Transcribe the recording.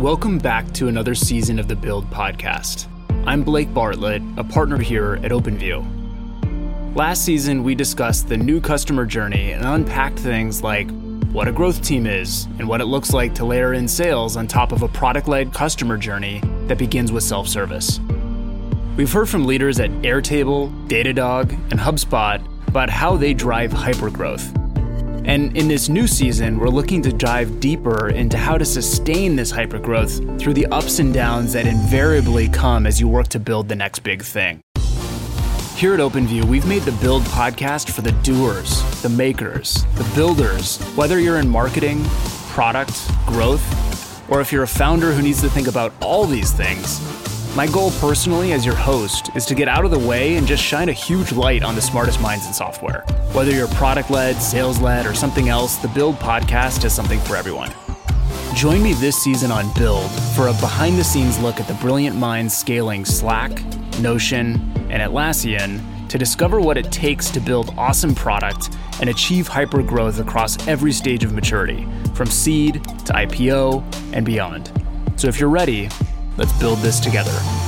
Welcome back to another season of the Build Podcast. I'm Blake Bartlett, a partner here at OpenView. Last season, we discussed the new customer journey and unpacked things like what a growth team is and what it looks like to layer in sales on top of a product led customer journey that begins with self service. We've heard from leaders at Airtable, Datadog, and HubSpot about how they drive hypergrowth and in this new season, we're looking to dive deeper into how to sustain this hypergrowth through the ups and downs that invariably come as you work to build the next big thing. Here at OpenView, we've made the Build podcast for the doers, the makers, the builders, whether you're in marketing, product, growth, or if you're a founder who needs to think about all these things my goal personally, as your host, is to get out of the way and just shine a huge light on the smartest minds in software. Whether you're product led, sales led, or something else, the Build podcast is something for everyone. Join me this season on Build for a behind the scenes look at the brilliant minds scaling Slack, Notion, and Atlassian to discover what it takes to build awesome product and achieve hyper growth across every stage of maturity, from seed to IPO and beyond. So if you're ready, Let's build this together.